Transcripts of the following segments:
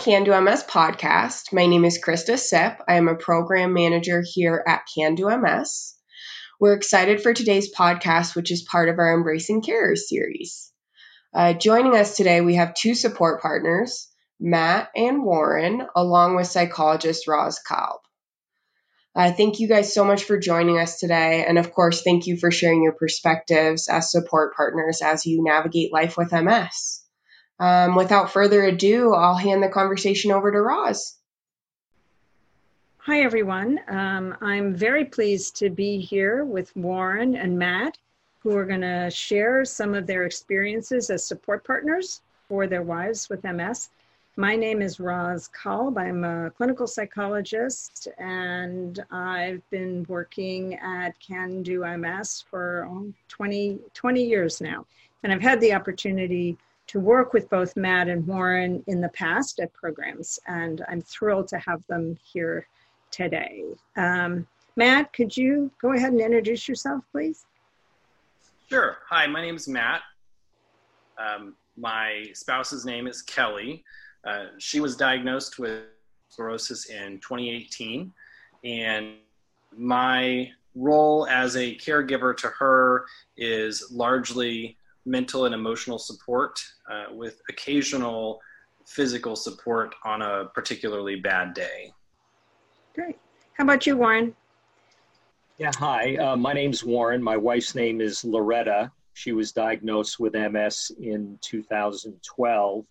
the Can Do MS podcast. My name is Krista Sip. I am a program manager here at Can Do MS. We're excited for today's podcast, which is part of our Embracing Carers series. Uh, joining us today, we have two support partners, Matt and Warren, along with psychologist Roz Kalb. Uh, thank you guys so much for joining us today. And of course, thank you for sharing your perspectives as support partners as you navigate life with MS. Um, without further ado, I'll hand the conversation over to Roz. Hi, everyone. Um, I'm very pleased to be here with Warren and Matt, who are going to share some of their experiences as support partners for their wives with MS. My name is Roz Kalb. I'm a clinical psychologist, and I've been working at Can Do MS for 20, 20 years now. And I've had the opportunity to work with both Matt and Warren in the past at programs, and I'm thrilled to have them here today. Um, Matt, could you go ahead and introduce yourself, please? Sure. Hi, my name is Matt. Um, my spouse's name is Kelly. Uh, she was diagnosed with sclerosis in 2018, and my role as a caregiver to her is largely mental and emotional support uh, with occasional physical support on a particularly bad day. Great. How about you, Warren? Yeah, hi. Uh, my name's Warren. My wife's name is Loretta. She was diagnosed with MS in 2012,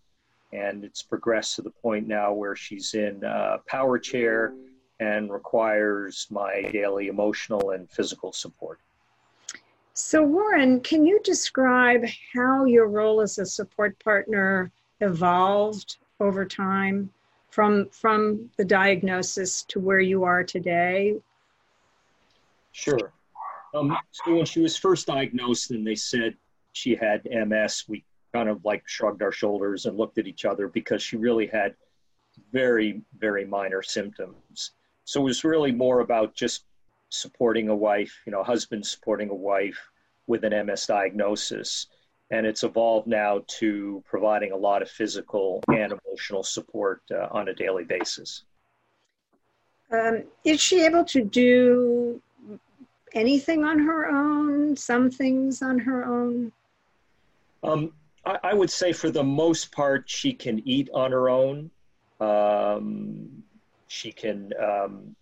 and it's progressed to the point now where she's in a power chair and requires my daily emotional and physical support. So, Warren, can you describe how your role as a support partner evolved over time from, from the diagnosis to where you are today? Sure. Um, so, when she was first diagnosed and they said she had MS, we kind of like shrugged our shoulders and looked at each other because she really had very, very minor symptoms. So, it was really more about just supporting a wife, you know, husband supporting a wife with an MS diagnosis. And it's evolved now to providing a lot of physical and emotional support uh, on a daily basis. Um, is she able to do anything on her own, some things on her own? Um, I, I, would say for the most part, she can eat on her own. Um, she can um,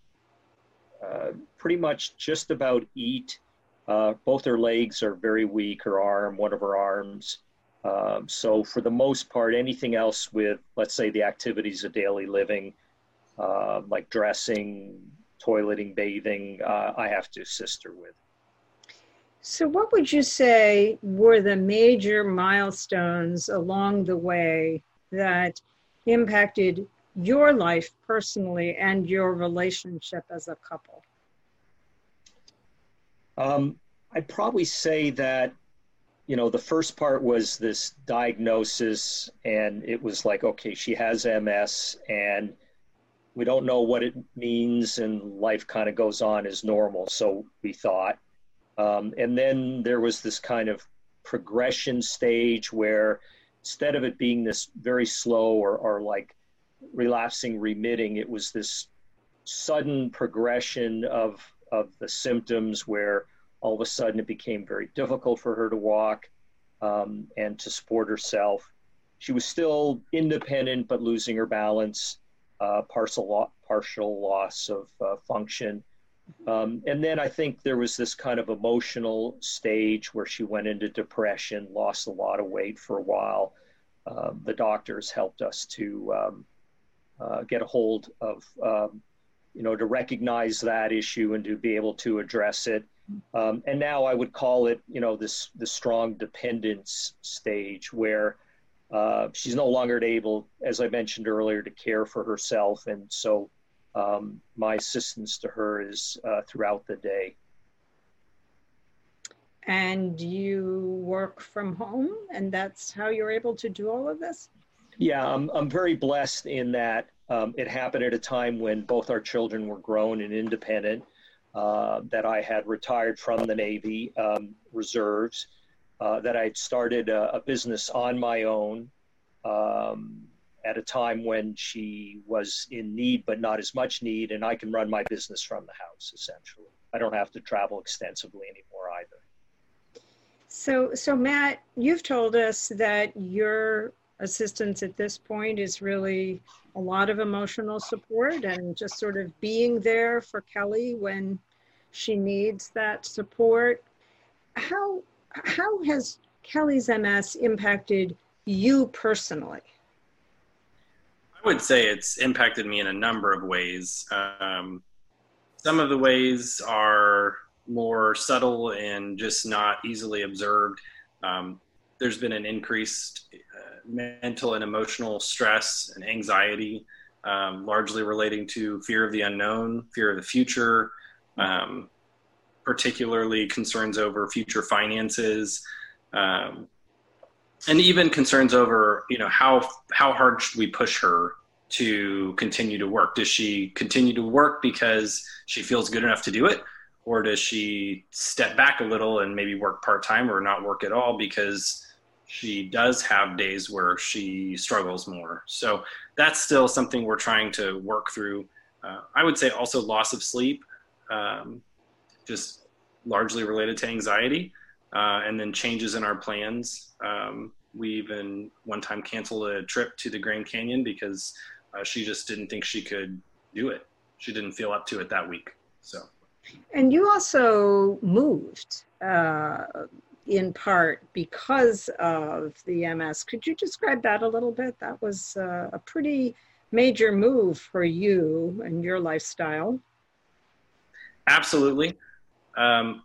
uh, pretty much just about eat. Uh, both her legs are very weak, her arm, one of her arms. Um, so, for the most part, anything else with, let's say, the activities of daily living, uh, like dressing, toileting, bathing, uh, I have to assist her with. So, what would you say were the major milestones along the way that impacted your life personally and your relationship as a couple? Um, I'd probably say that, you know, the first part was this diagnosis, and it was like, okay, she has MS, and we don't know what it means, and life kind of goes on as normal, so we thought. Um, and then there was this kind of progression stage where instead of it being this very slow or, or like relapsing, remitting, it was this sudden progression of of the symptoms where all of a sudden it became very difficult for her to walk um, and to support herself. She was still independent, but losing her balance, uh, partial, lo- partial loss of uh, function. Um, and then I think there was this kind of emotional stage where she went into depression, lost a lot of weight for a while. Um, the doctors helped us to um, uh, get a hold of um, you know, to recognize that issue and to be able to address it. Um, and now I would call it, you know, this the strong dependence stage where uh, she's no longer able, as I mentioned earlier, to care for herself, and so um, my assistance to her is uh, throughout the day. And you work from home, and that's how you're able to do all of this. Yeah, I'm I'm very blessed in that um, it happened at a time when both our children were grown and independent, uh, that I had retired from the Navy um, reserves, uh, that I had started a, a, business on my own um, at a time when she was in need, but not as much need, and I can run my business from the house essentially. I don't have to travel extensively anymore either. So, so Matt, you've told us that your assistance at this point is really a lot of emotional support and just sort of being there for Kelly when she needs that support. How how has Kelly's MS impacted you personally? I would say it's impacted me in a number of ways. Um, some of the ways are more subtle and just not easily observed. Um, there's been an increased uh, mental and emotional stress and anxiety, um, largely relating to fear of the unknown, fear of the future, um, particularly concerns over future finances, um, and even concerns over you know how how hard should we push her to continue to work? Does she continue to work because she feels good enough to do it? Or does she step back a little and maybe work part time or not work at all because she does have days where she struggles more? So that's still something we're trying to work through. Uh, I would say also loss of sleep, um, just largely related to anxiety, uh, and then changes in our plans. Um, we even one time canceled a trip to the Grand Canyon because uh, she just didn't think she could do it. She didn't feel up to it that week. So, and you also moved uh, in part because of the MS. Could you describe that a little bit? That was uh, a pretty major move for you and your lifestyle. Absolutely. Um,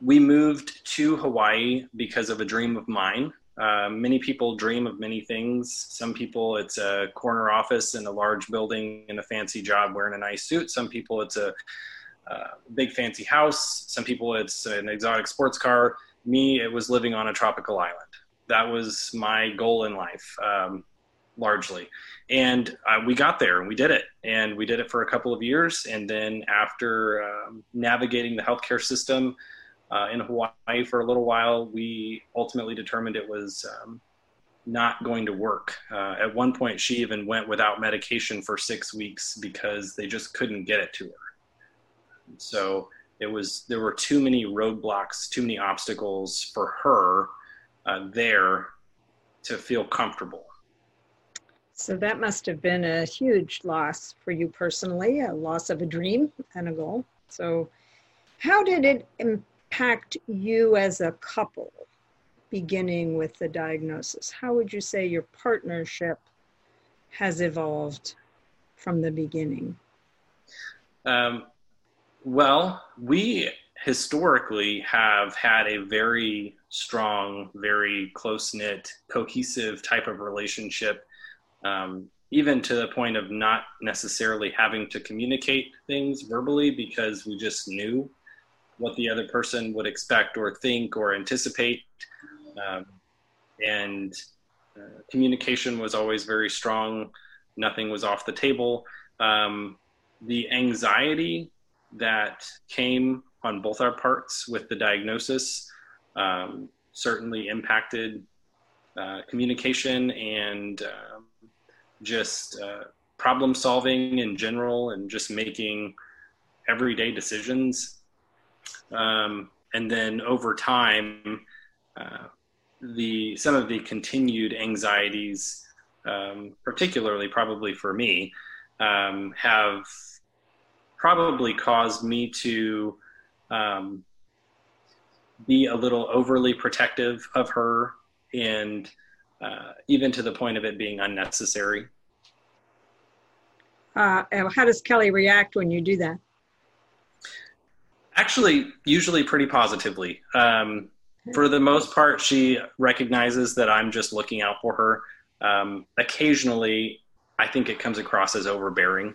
we moved to Hawaii because of a dream of mine. Uh, many people dream of many things. Some people, it's a corner office in a large building in a fancy job wearing a nice suit. Some people, it's a, a big fancy house. Some people, it's an exotic sports car. Me, it was living on a tropical island. That was my goal in life, um, largely. And uh, we got there and we did it. And we did it for a couple of years. And then after um, navigating the healthcare system, uh, in Hawaii for a little while, we ultimately determined it was um, not going to work. Uh, at one point, she even went without medication for six weeks because they just couldn't get it to her. So it was there were too many roadblocks, too many obstacles for her uh, there to feel comfortable. So that must have been a huge loss for you personally, a loss of a dream and a goal. So, how did it impact you as a couple beginning with the diagnosis? How would you say your partnership has evolved from the beginning? Um, well, we historically have had a very strong, very close knit, cohesive type of relationship, um, even to the point of not necessarily having to communicate things verbally because we just knew what the other person would expect or think or anticipate. Um, and uh, communication was always very strong. Nothing was off the table. Um, the anxiety that came on both our parts with the diagnosis um, certainly impacted uh, communication and uh, just uh, problem solving in general and just making everyday decisions. Um, and then over time, uh, the some of the continued anxieties, um, particularly probably for me, um, have probably caused me to um, be a little overly protective of her, and uh, even to the point of it being unnecessary. Uh, how does Kelly react when you do that? Actually, usually pretty positively. Um, for the most part, she recognizes that I'm just looking out for her. Um, occasionally, I think it comes across as overbearing.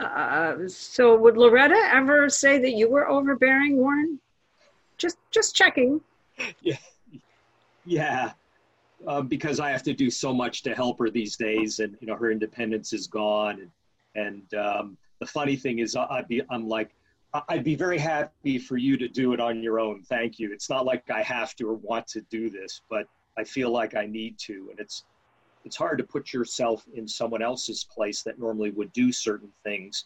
Uh, so, would Loretta ever say that you were overbearing, Warren? Just, just checking. Yeah, yeah. Uh, because I have to do so much to help her these days, and you know her independence is gone, and, and um, the funny thing is I'd be I'm like I'd be very happy for you to do it on your own. Thank you. It's not like I have to or want to do this, but I feel like I need to. And it's, it's hard to put yourself in someone else's place that normally would do certain things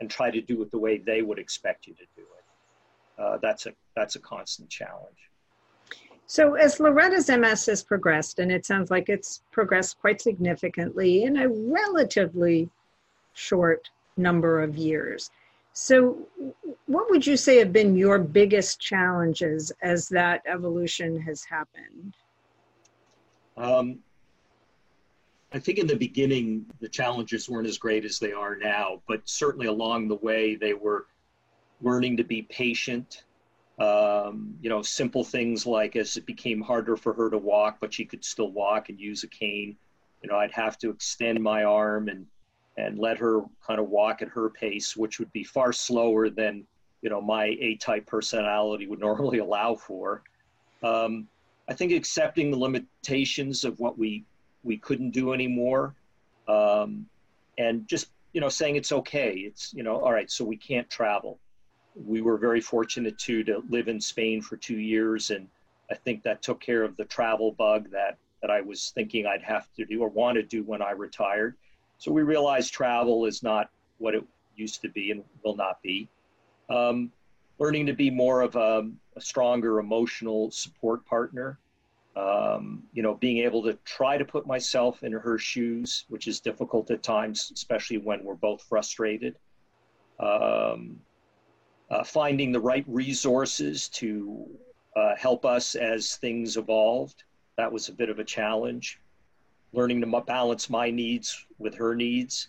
and try to do it the way they would expect you to do it. Uh, that's a that's a constant challenge. So as Loretta's MS has progressed, and it sounds like it's progressed quite significantly in a relatively short number of years. So, what would you say have been your biggest challenges as that evolution has happened? Um, I think in the beginning, the challenges weren't as great as they are now, but certainly along the way, they were learning to be patient. Um, you know, simple things like as it became harder for her to walk, but she could still walk and use a cane, you know, I'd have to extend my arm and and let her kind of walk at her pace, which would be far slower than you know my A-type personality would normally allow for. Um, I think accepting the limitations of what we we couldn't do anymore, um, and just you know saying it's okay. It's you know all right. So we can't travel. We were very fortunate too to live in Spain for two years, and I think that took care of the travel bug that that I was thinking I'd have to do or want to do when I retired. So we realized travel is not what it used to be and will not be. Um, learning to be more of a, a stronger emotional support partner um, you know, being able to try to put myself in her shoes, which is difficult at times, especially when we're both frustrated. Um, uh, finding the right resources to uh, help us as things evolved. That was a bit of a challenge. Learning to balance my needs with her needs.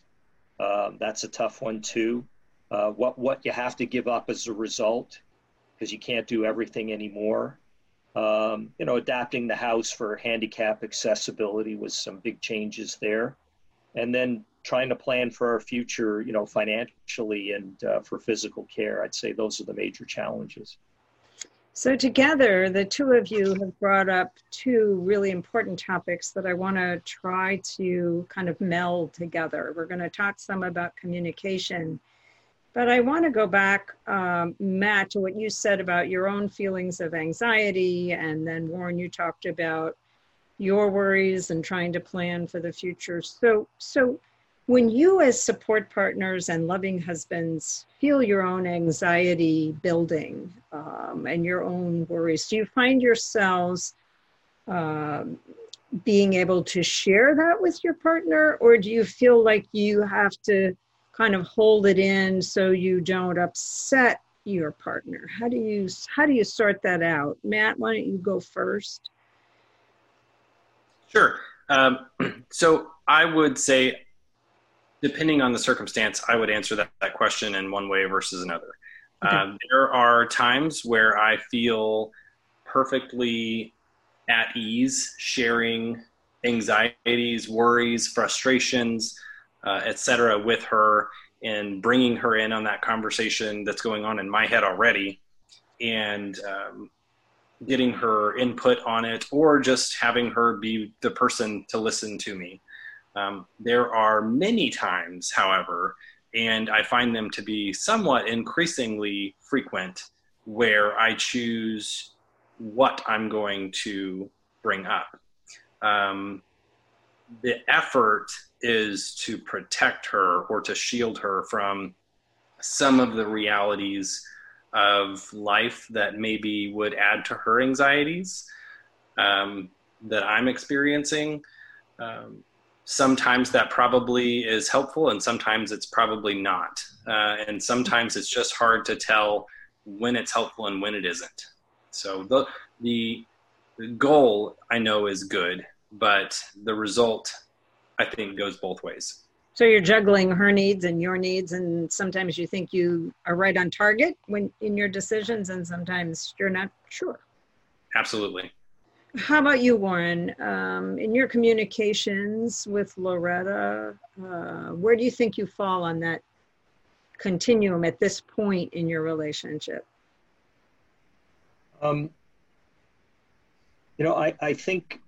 Um, that's a tough one too. Uh, what what you have to give up as a result, because you can't do everything anymore. Um, you know, adapting the house for handicap accessibility was some big changes there, and then trying to plan for our future, you know, financially and uh, for physical care. I'd say those are the major challenges. So, together, the two of you have brought up two really important topics that I want to try to kind of meld together. We're going to talk some about communication but I want to go back, um, Matt, to what you said about your own feelings of anxiety. And then, Warren, you talked about your worries and trying to plan for the future. So, so when you, as support partners and loving husbands, feel your own anxiety building um, and your own worries, do you find yourselves um, being able to share that with your partner, or do you feel like you have to? Kind of hold it in so you don't upset your partner? How do you how do you sort that out? Matt, why don't you go first? Sure. Um, so I would say, depending on the circumstance, I would answer that, that question in one way versus another. Okay. Um, there are times where I feel perfectly at ease sharing anxieties, worries, frustrations, uh, etc., with her and bringing her in on that conversation that's going on in my head already, and um, getting her input on it, or just having her be the person to listen to me. Um, there are many times, however, and I find them to be somewhat increasingly frequent, where I choose what I'm going to bring up. Um, the effort is to protect her or to shield her from some of the realities of life that maybe would add to her anxieties um, that I'm experiencing. Um, sometimes that probably is helpful, and sometimes it's probably not. Uh, and sometimes it's just hard to tell when it's helpful and when it isn't. So the the, the goal I know is good, but the result I think goes both ways. So you're juggling her needs and your needs, and sometimes you think you are right on target when in your decisions, and sometimes you're not sure. Absolutely. How about you, Warren? Um, in your communications with Loretta, uh, where do you think you fall on that continuum at this point in your relationship? Um, you know, I, I think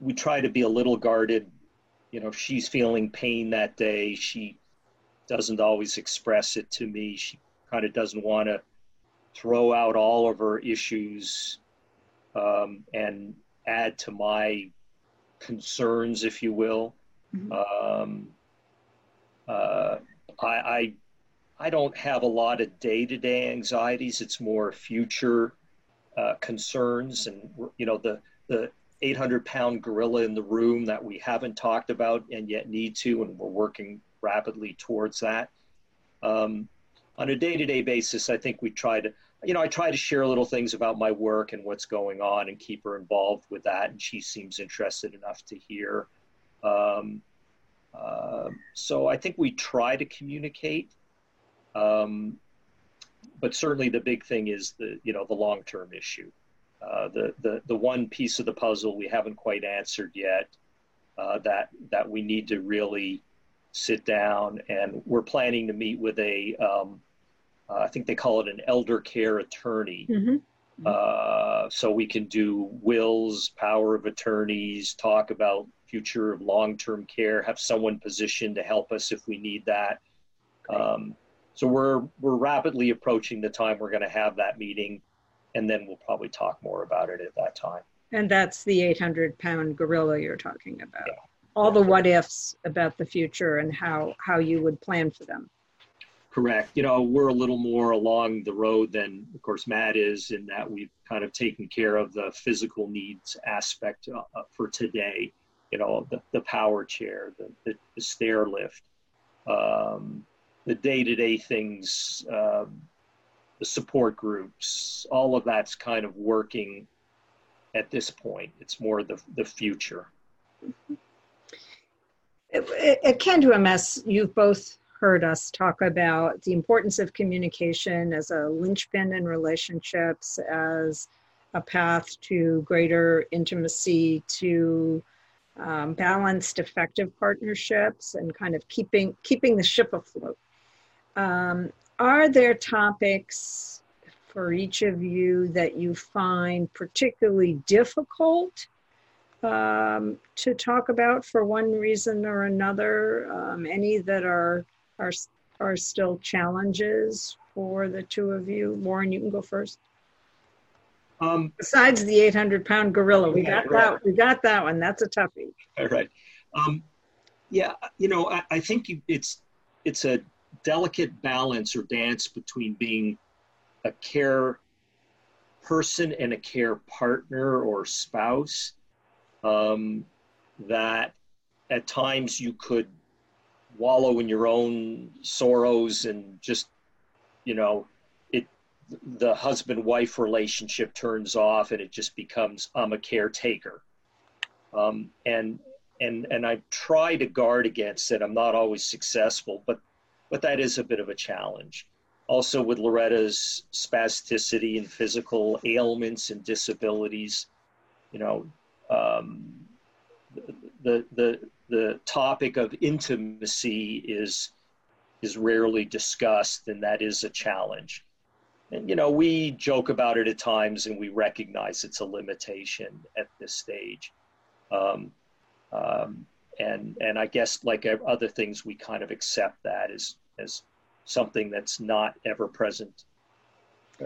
we try to be a little guarded. You know, she's feeling pain that day. She doesn't always express it to me. She kind of doesn't want to throw out all of her issues um, and add to my concerns, if you will. Mm-hmm. Um, uh, I, I, I don't have a lot of day-to-day anxieties. It's more future uh, concerns, and you know the the 800 pound gorilla in the room that we haven't talked about and yet need to, and we're working rapidly towards that. Um, on a day to day basis, I think we try to, you know, I try to share little things about my work and what's going on and keep her involved with that. And she seems interested enough to hear. Um, uh, so I think we try to communicate. Um, but certainly the big thing is the, you know, the long term issue. Uh, the, the, the one piece of the puzzle we haven't quite answered yet uh, that, that we need to really sit down and we're planning to meet with a, um, uh, I think they call it an elder care attorney. Mm-hmm. Uh, so we can do wills, power of attorneys, talk about future of long-term care, have someone positioned to help us if we need that. Um, so we're we're rapidly approaching the time we're going to have that meeting and then we'll probably talk more about it at that time. And that's the 800 pound gorilla you're talking about. Yeah. All the what ifs about the future and how, how you would plan for them. Correct. You know, we're a little more along the road than, of course, Matt is in that we've kind of taken care of the physical needs aspect uh, uh for today. You know, the, the power chair, the, the, the stair lift, um, the day to day things. Um, the support groups, all of that's kind of working at this point. It's more the, the future. At Can Do MS, you've both heard us talk about the importance of communication as a linchpin in relationships, as a path to greater intimacy, to um, balanced, effective partnerships, and kind of keeping keeping the ship afloat. Um, are there topics for each of you that you find particularly difficult um, to talk about for one reason or another? Um, any that are are are still challenges for the two of you? Warren, you can go first. Um, Besides the 800 pound gorilla, we got right. that. We got that one. That's a toughie. All right. Um, yeah, you know, I, I think it's it's a delicate balance or dance between being a care person and a care partner or spouse um, that at times you could wallow in your own sorrows and just you know it the husband wife relationship turns off and it just becomes i'm a caretaker. Um, and and and i try to guard against it. I'm not always successful but but that is a bit of a challenge. Also, with Loretta's spasticity and physical ailments and disabilities, you know, um, the the the topic of intimacy is is rarely discussed, and that is a challenge. And you know, we joke about it at times, and we recognize it's a limitation at this stage. Um, um, and and I guess like other things, we kind of accept that as as something that's not ever present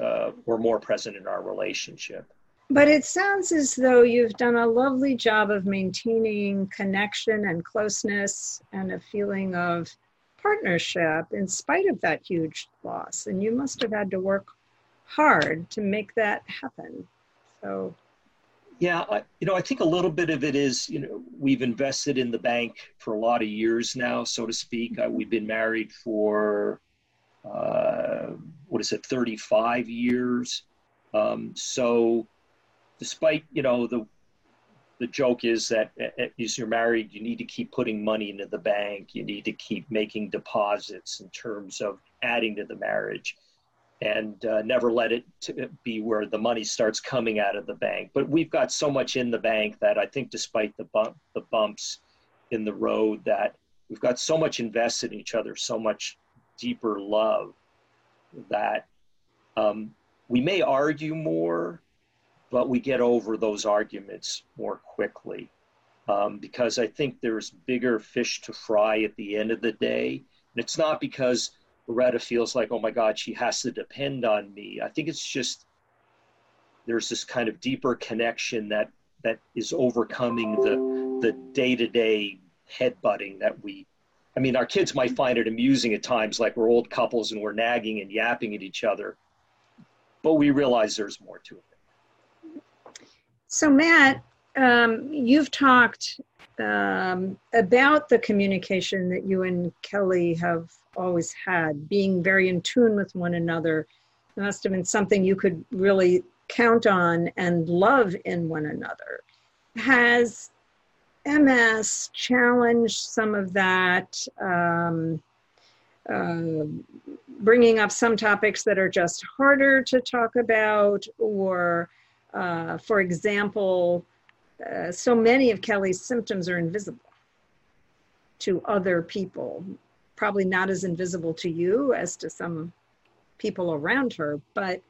uh, or more present in our relationship. But it sounds as though you've done a lovely job of maintaining connection and closeness and a feeling of partnership in spite of that huge loss. And you must have had to work hard to make that happen. So yeah, I, you know, I think a little bit of it is, you know, we've invested in the bank for a lot of years now, so to speak. Uh, we've been married for, uh, what is it, 35 years. Um, so, despite, you know, the the joke is that as you're married, you need to keep putting money into the bank. You need to keep making deposits in terms of adding to the marriage and uh, never let it be where the money starts coming out of the bank. But we've got so much in the bank that I think, despite the bump, the bumps in the road, that we've got so much invested in each other, so much deeper love that um, we may argue more, but we get over those arguments more quickly. Um, because I think there's bigger fish to fry at the end of the day. And it's not because Loretta feels like, oh my God, she has to depend on me. I think it's just there's this kind of deeper connection that that is overcoming the the day-to-day headbutting that we I mean, our kids might find it amusing at times, like we're old couples and we're nagging and yapping at each other, but we realize there's more to it. So, Matt, um, you've talked um, about the communication that you and Kelly have always had, being very in tune with one another. It must have been something you could really count on and love in one another. Has MS challenged some of that, um, uh, bringing up some topics that are just harder to talk about, or, uh, for example, uh, so many of Kelly's symptoms are invisible to other people. Probably not as invisible to you as to some people around her, but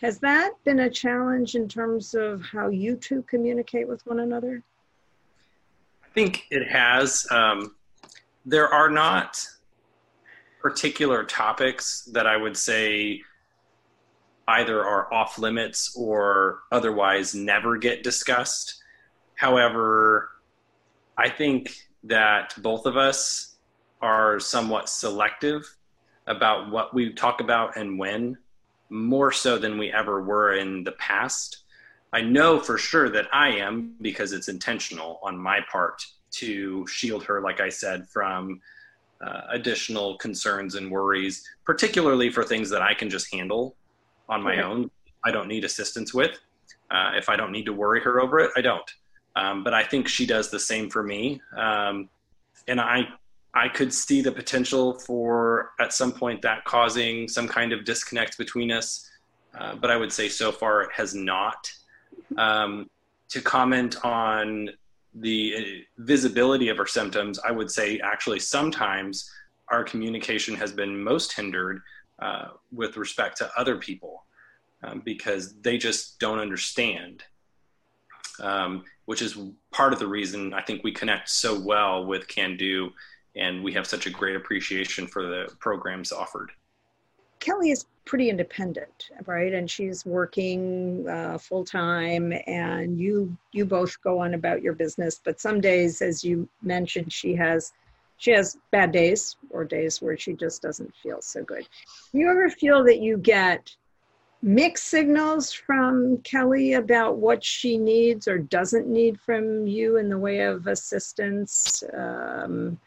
has that been a challenge in terms of how you two communicate with one another? I think it has. Um, there are not particular topics that I would say either are off limits or otherwise never get discussed. However, I think that both of us are somewhat selective about what we talk about and when, more so than we ever were in the past. I know for sure that I am because it's intentional on my part to shield her, like I said, from uh, additional concerns and worries, particularly for things that I can just handle on my own. I don't need assistance with. Uh, if I don't need to worry her over it, I don't. Um, but I think she does the same for me. Um, and I, I could see the potential for at some point that causing some kind of disconnect between us. Uh, but I would say so far it has not. Um, to comment on the uh, visibility of our symptoms, I would say actually sometimes our communication has been most hindered uh, with respect to other people um, because they just don't understand, um, which is part of the reason I think we connect so well with Can Do and we have such a great appreciation for the programs offered. Kelly is pretty independent, right? And she's working uh, full time, and you you both go on about your business. But some days, as you mentioned, she has she has bad days or days where she just doesn't feel so good. Do you ever feel that you get mixed signals from Kelly about what she needs or doesn't need from you in the way of assistance? Um,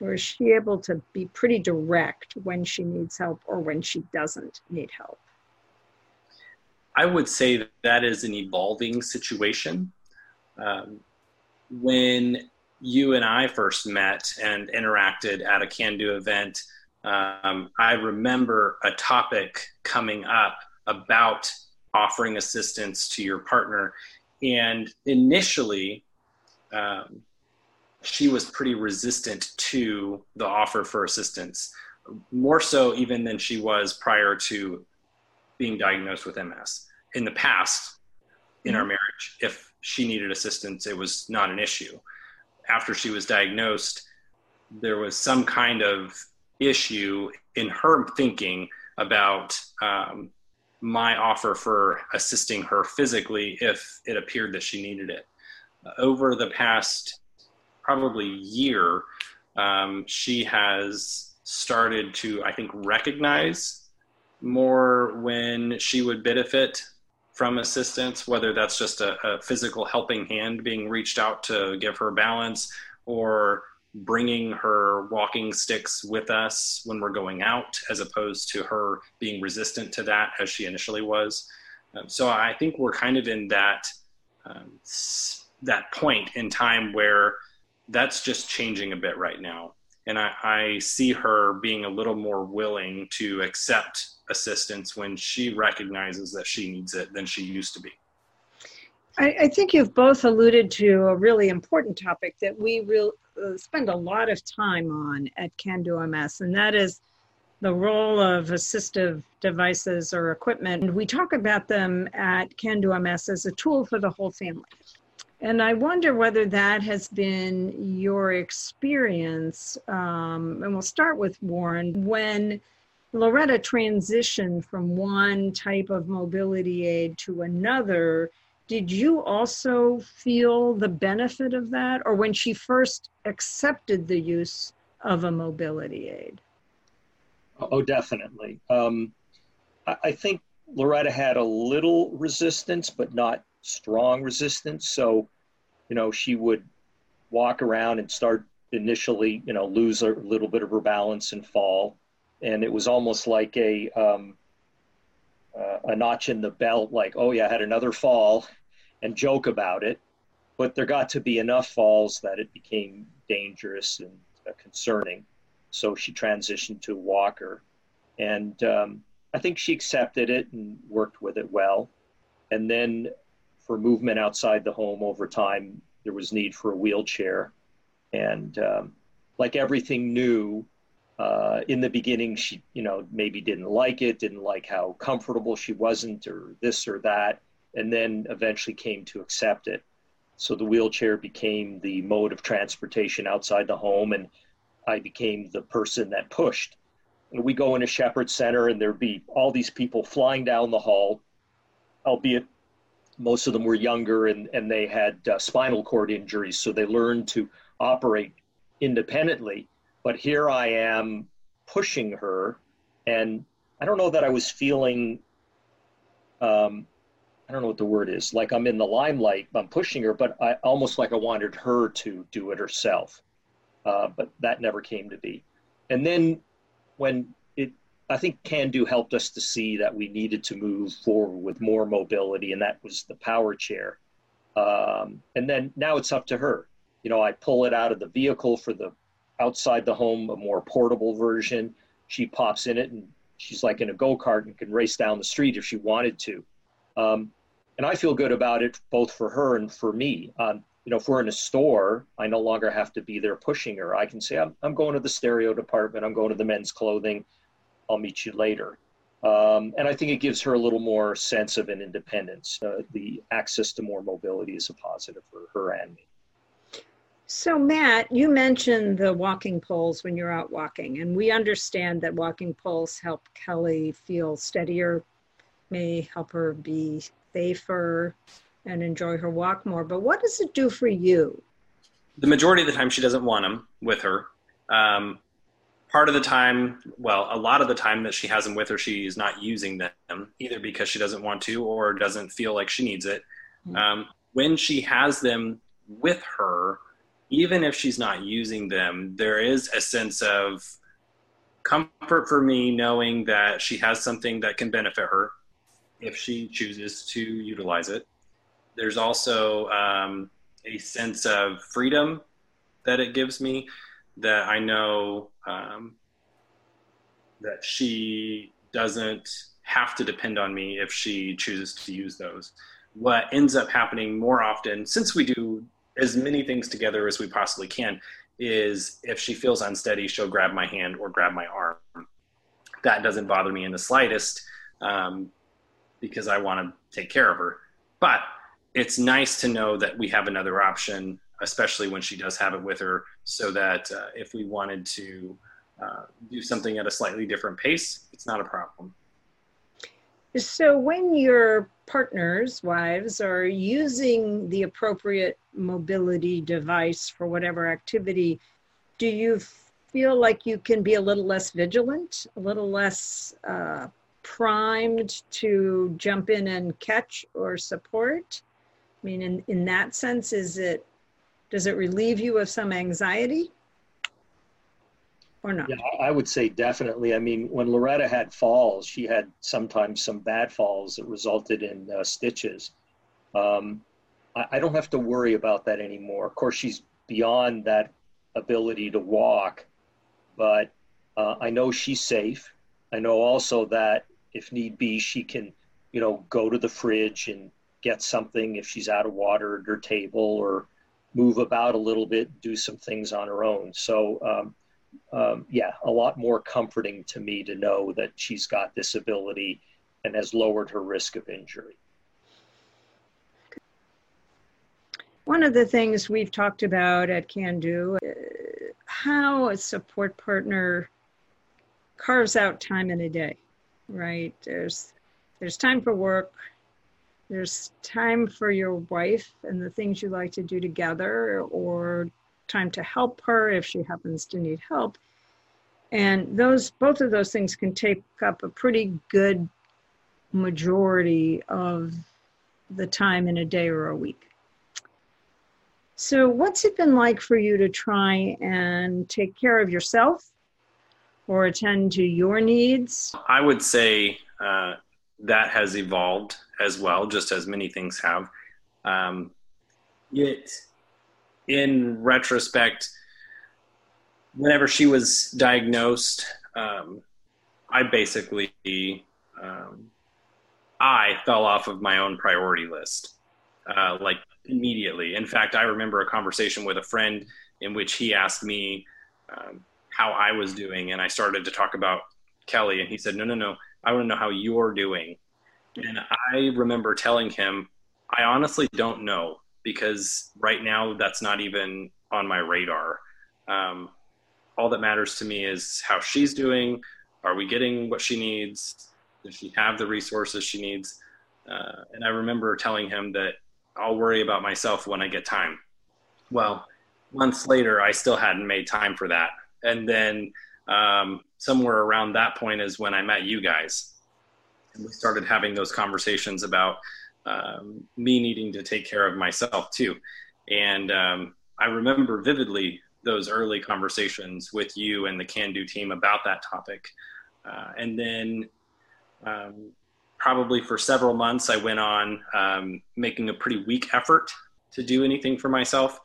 or is she able to be pretty direct when she needs help or when she doesn't need help? I would say that, that is an evolving situation. Um, when you and I first met and interacted at a Can Do event, um, I remember a topic coming up about offering assistance to your partner. And initially, um, she was pretty resistant to the offer for assistance, more so even than she was prior to being diagnosed with MS. In the past, in mm-hmm. our marriage, if she needed assistance, it was not an issue. After she was diagnosed, there was some kind of issue in her thinking about um, my offer for assisting her physically if it appeared that she needed it. Over the past probably year, um, she has started to, I think, recognize more when she would benefit from assistance, whether that's just a, a, physical helping hand being reached out to give her balance or bringing her walking sticks with us when we're going out, as opposed to her being resistant to that as she initially was. Um, so I think we're kind of in that um, that point in time where that's just changing a bit right now. And I, I see her being a little more willing to accept assistance when she recognizes that she needs it than she used to be. I, I think you've both alluded to a really important topic that we real, spend a lot of time on at Can Do MS, and that is the role of assistive devices or equipment. And we talk about them at Can Do MS as a tool for the whole family. And I wonder whether that has been your experience. Um, and we'll start with Warren. When Loretta transitioned from one type of mobility aid to another, did you also feel the benefit of that or when she first accepted the use of a mobility aid? Oh definitely. Um, I, I, think loretta had a little resistance but not strong resistance. So you know she would walk around and start initially you know lose a little bit of her balance and fall. And it was almost like a um, uh, a notch in the belt like oh yeah i had another fall and joke about it. But there got to be enough falls that it became dangerous and uh, concerning. So she transitioned to walker. And um, I think she accepted it and worked with it well. And then for movement outside the home over time, there was need for a wheelchair. And um, like everything new, uh, in the beginning, she, you know, maybe didn't like it, didn't like how comfortable she wasn't, or this or that and then eventually came to accept it. So the wheelchair became the mode of transportation outside the home, and I became the person that pushed. And we go into Shepherd Center, and there'd be all these people flying down the hall, albeit most of them were younger and, and they had uh, spinal cord injuries, so they learned to operate independently. But here I am pushing her, and I don't know that I was feeling um, I don't know what the word is. Like I'm in the limelight, I'm pushing her, but I almost like I wanted her to do it herself. Uh, but that never came to be. And then when it, I think Can Do helped us to see that we needed to move forward with more mobility, and that was the power chair. Um, and then now it's up to her. You know, I pull it out of the vehicle for the outside the home, a more portable version. She pops in it, and she's like in a go kart and can race down the street if she wanted to. Um, and I feel good about it both for her and for me. Um, you know, if we're in a store, I no longer have to be there pushing her. I can say, I'm, I'm going to the stereo department, I'm going to the men's clothing, I'll meet you later. Um, and I think it gives her a little more sense of an independence. Uh, the access to more mobility is a positive for her and me. So, Matt, you mentioned the walking poles when you're out walking, and we understand that walking poles help Kelly feel steadier, may help her be safer and enjoy her walk more. But what does it do for you? The majority of the time, she doesn't want them with her. Um, part of the time, well, a lot of the time that she has them with her, she's not using them either because she doesn't want to or doesn't feel like she needs it. Mm-hmm. Um, when she has them with her, even if she's not using them, there is a sense of comfort for me knowing that she has something that can benefit her if she chooses to utilize it. There's also um, a sense of freedom that it gives me that I know um, that she doesn't have to depend on me if she chooses to use those. What ends up happening more often, since we do as many things together as we possibly can, is if she feels unsteady, she'll grab my hand or grab my arm. That doesn't bother me in the slightest. Um, because I want to take care of her. But it's nice to know that we have another option, especially when she does have it with her, so that uh, if we wanted to uh, do something at a slightly different pace, it's not a problem. So, when your partners, wives, are using the appropriate mobility device for whatever activity, do you feel like you can be a little less vigilant, a little less uh, primed to jump in and catch or support? I mean, in, in that sense, is it, does it relieve you of some anxiety or not? Yeah, I would say definitely. I mean, when Loretta had falls, she had sometimes some bad falls that resulted in uh, stitches. Um, I, I don't have to worry about that anymore. Of course, she's beyond that ability to walk, but uh, I know she's safe. I know also that if need be, she can, you know, go to the fridge and get something if she's out of water at her table or move about a little bit, do some things on her own. So, um, um, yeah, a lot more comforting to me to know that she's got this ability and has lowered her risk of injury. One of the things we've talked about at CanDo, uh, how a support partner carves out time in a day right? There's there's time for work, there's time for your wife and the things you like to do together, or time to help her if she happens to need help. And those both of those things can take up a pretty good majority of the time in a day or a week. So, what's it been like for you to try and take care of yourself or attend to your needs? I would say uh, that has evolved as well, just as many things have. Um, in retrospect, whenever she was diagnosed, um, I basically um, I fell off of my own priority list, uh, like immediately. In fact, I remember a conversation with a friend in which he asked me um, how I was doing, and I started to talk about Kelly, and he said, "No, no, no, I want to know how you're doing." And I remember telling him, "I honestly don't know because right now that's not even on my radar. Um, all that matters to me is how she's doing. Are we getting what she needs? Does she have the resources she needs? Uh, and I remember telling him that I'll worry about myself when I get time. Well, months later, I still hadn't made time for that. And then um, somewhere around that point is when I met you guys. And we started having those conversations about um, me needing to take care of myself too. And um, I remember vividly those early conversations with you and the Can Do team about that topic. Uh, and then um, probably for several months, I went on um, making a pretty weak effort to do anything for myself.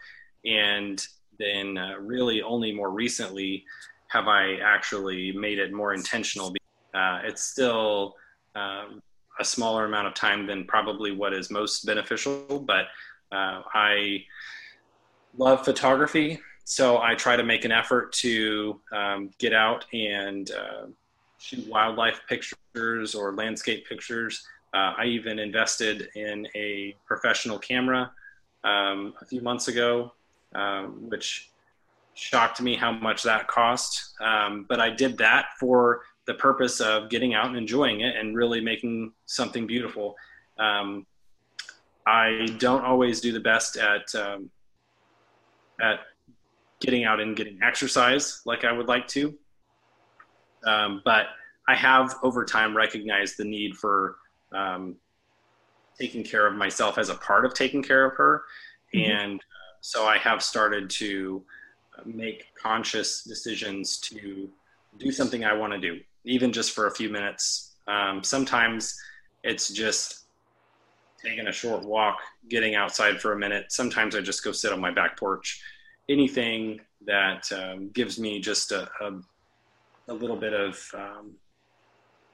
And then, uh, really, only more recently have I actually made it more intentional. Uh, it's still um, a smaller amount of time than probably what is most beneficial, but uh, I love photography. So I try to make an effort to um, get out and uh, shoot wildlife pictures or landscape pictures. Uh, I even invested in a professional camera um, a few months ago, um, which shocked me how much that cost. Um, but I did that for the purpose of getting out and enjoying it and really making something beautiful. Um, I don't always do the best at um, at getting out and getting exercise like I would like to. Um, but I have over time recognized the need for um, taking care of myself as a part of taking care of her. Mm-hmm. And so I have started to make conscious decisions to do something I want to do, even just for a few minutes. Um, sometimes it's just taking a short walk, getting outside for a minute. Sometimes I just go sit on my back porch. Anything that um, gives me just a, a a little bit of um,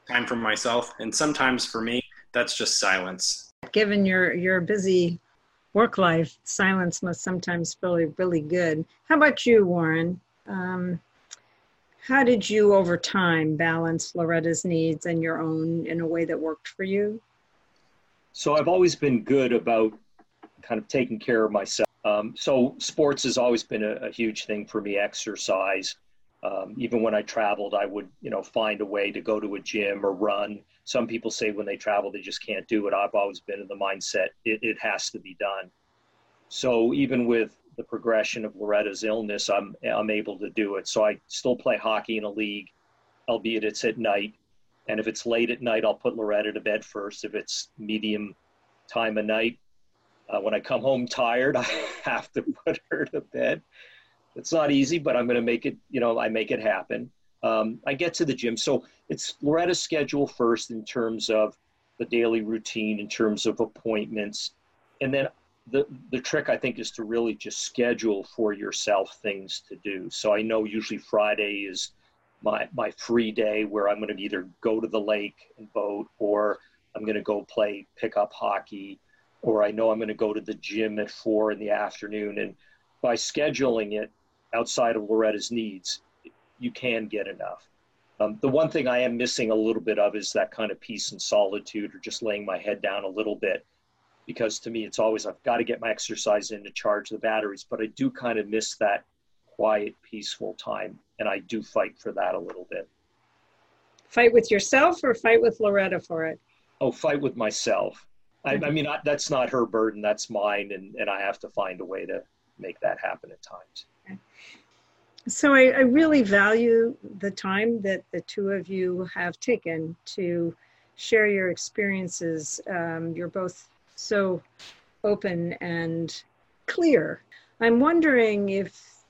time for myself, and sometimes for me, that's just silence. Given your your busy work life, silence must sometimes feel really good. How about you, Warren? Um, how did you, over time, balance Loretta's needs and your own in a way that worked for you? So I've always been good about kind of taking care of myself. Um, so sports has always been a, a, huge thing for me. Exercise, um, even when I traveled, I would, you know, find a way to go to a gym or run. Some people say when they travel, they just can't do it. I've always been in the mindset it, it has to be done. So even with the progression of Loretta's illness, I'm I'm able to do it. So I still play hockey in a league, albeit it's at night. And if it's late at night, I'll put Loretta to bed first. If it's medium time of night, uh, when I come home tired, I have to put her to bed. It's not easy, but I'm going to make it, you know, I make it happen. Um, I get to the gym. So it's Loretta's schedule first in terms of the daily routine, in terms of appointments. And then the, the trick, I think, is to really just schedule for yourself things to do. So I know usually Friday is my, my free day where I'm going to either go to the lake and boat or I'm going to go play pickup hockey or I know I'm going to go to the gym at four in the afternoon. And by scheduling it, outside of Loretta's needs, you can get enough. Um, the one thing I am missing a little bit of is that kind of peace and solitude or just laying my head down a little bit. Because to me, it's always, I've got to get my exercise in to charge the batteries, but I do kind of miss that quiet, peaceful time. And I do fight for that a little bit. Fight with yourself or fight with Loretta for it? Oh, fight with myself. I, I mean, I, that's not her burden. That's mine, and and I have to find a way to make that happen at times. So I, I, really value the time that the two of you have taken to share your experiences. Um, you're both so open and clear. I'm wondering if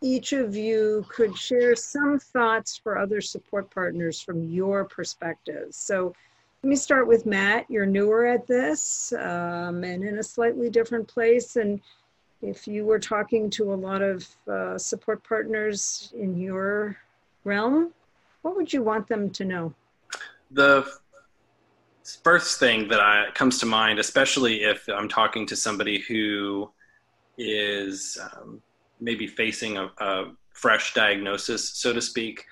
each of you could share some thoughts for other support partners from your perspectives. So let me start with Matt. You're newer at this um, and in a slightly different place. And if you were talking to a lot of uh, support partners in your realm, what would you want them to know? The first thing that I, comes to mind, especially if I'm talking to somebody who is um, maybe facing a, a, fresh diagnosis, so to speak,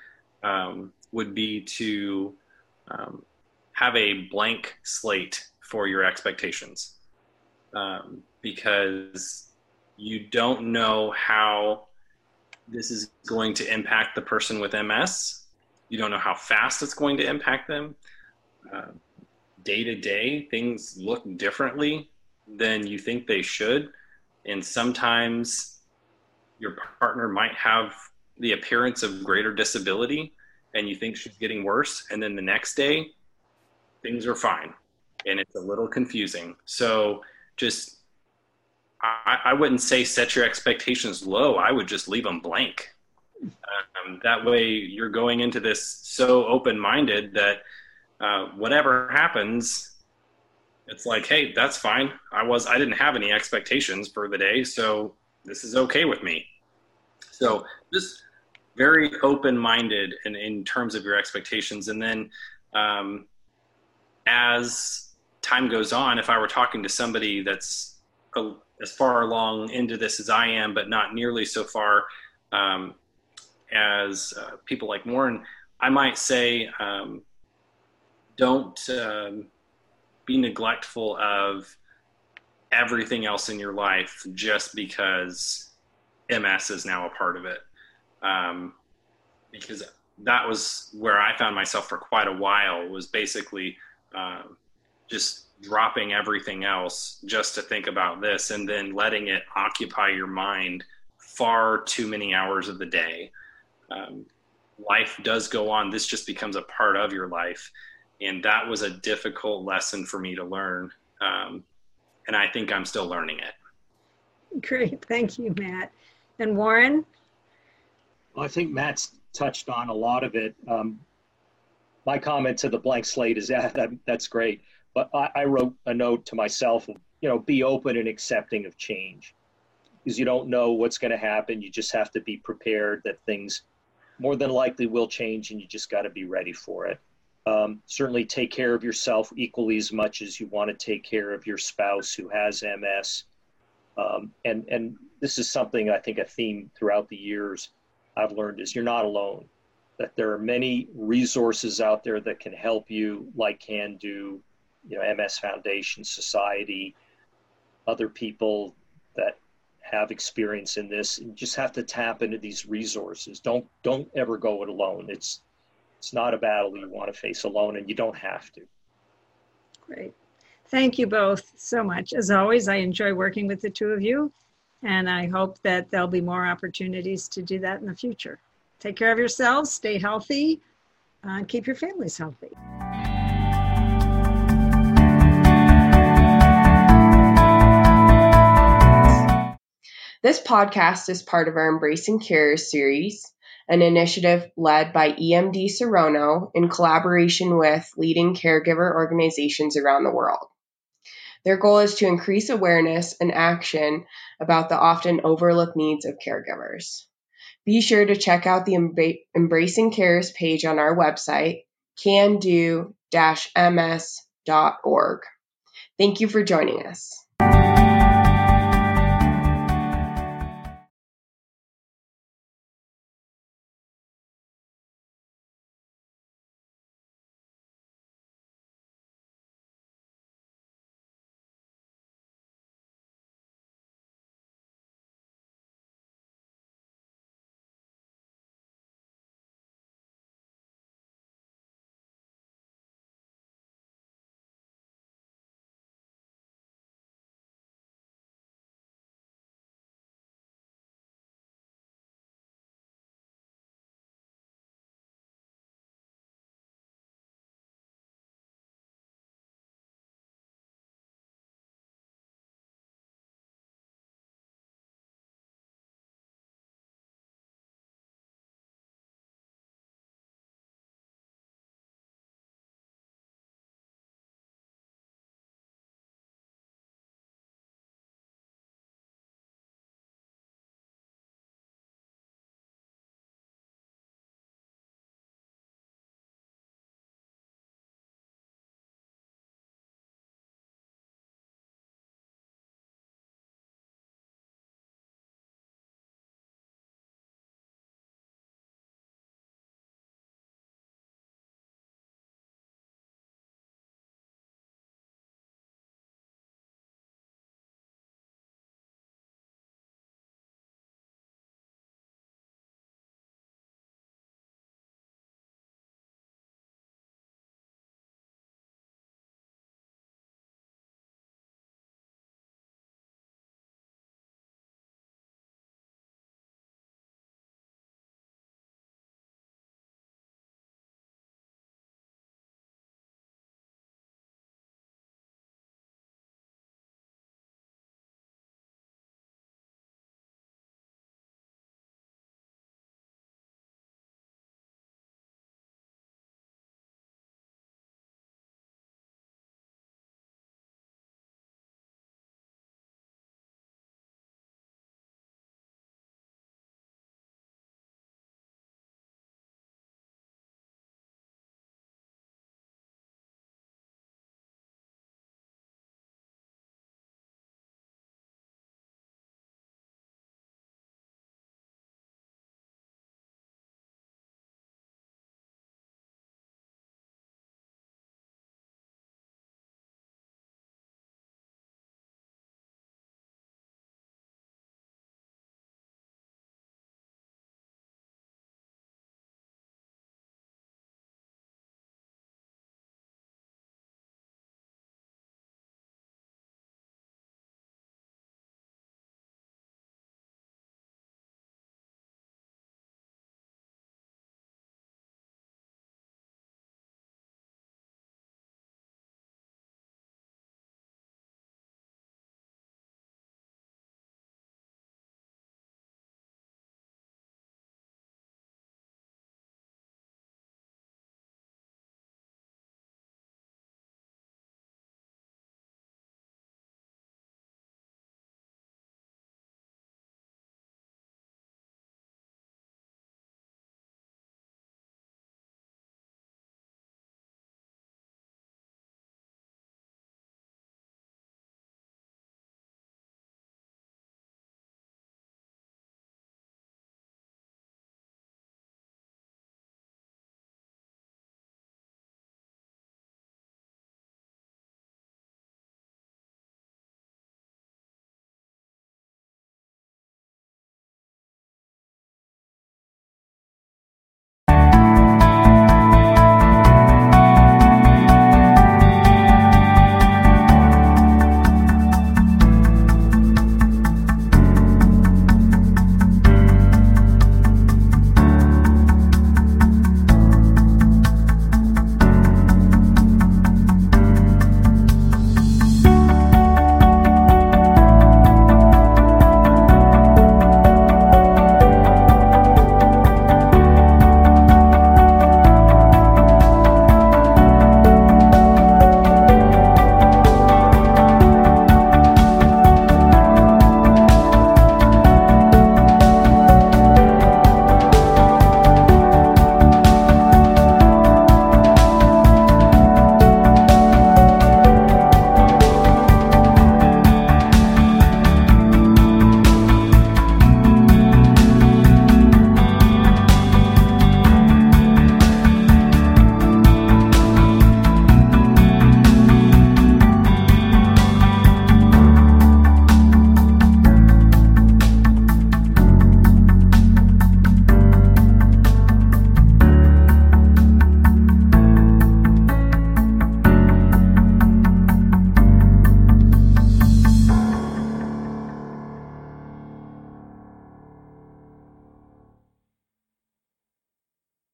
um, would be to um, have a blank slate for your expectations. Um, because you don't know how this is going to impact the person with MS. You don't know how fast it's going to impact them. Day to day, things look differently than you think they should. And sometimes your partner might have the appearance of greater disability and you think she's getting worse. And then the next day, things are fine. And it's a little confusing. So just I, I wouldn't say set your expectations low. I would just leave them blank. Um, that way, you're going into this so open minded that uh, whatever happens, it's like, hey, that's fine. I was I didn't have any expectations for the day, so this is okay with me. So just very open minded in, in terms of your expectations, and then um, as time goes on, if I were talking to somebody that's a, as far along into this as I am, but not nearly so far um, as uh, people like Warren, I might say um, don't um, be neglectful of everything else in your life just because MS is now a part of it. Um, because that was where I found myself for quite a while was basically uh, just dropping everything else just to think about this and then letting it occupy your mind far too many hours of the day. Um, life does go on. This just becomes a part of your life. And that was a difficult lesson for me to learn. Um, and I think I'm still learning it. Great. Thank you, Matt. And Warren? Well, I think Matt's touched on a lot of it. Um, my comment to the blank slate is that, that that's great. But I, I wrote a note to myself, you know, be open and accepting of change because you don't know what's going to happen. You just have to be prepared that things more than likely will change and you just got to be ready for it. Um, certainly take care of yourself equally as much as you want to take care of your spouse who has MS. Um, and, and this is something I think a theme throughout the years I've learned is you're not alone, that there are many resources out there that can help you, like Can Do, you know, MS Foundation Society, other people that have experience in this. You just have to tap into these resources. Don't don't ever go it alone. It's it's not a battle you want to face alone, and you don't have to. Great. Thank you both so much. As always, I enjoy working with the two of you, and I hope that there'll be more opportunities to do that in the future. Take care of yourselves, stay healthy, uh, keep your families healthy. This podcast is part of our Embracing Carers series, an initiative led by EMD Serono in collaboration with leading caregiver organizations around the world. Their goal is to increase awareness and action about the often overlooked needs of caregivers. Be sure to check out the Embracing Carers page on our website, cando-ms.org. Thank you for joining us.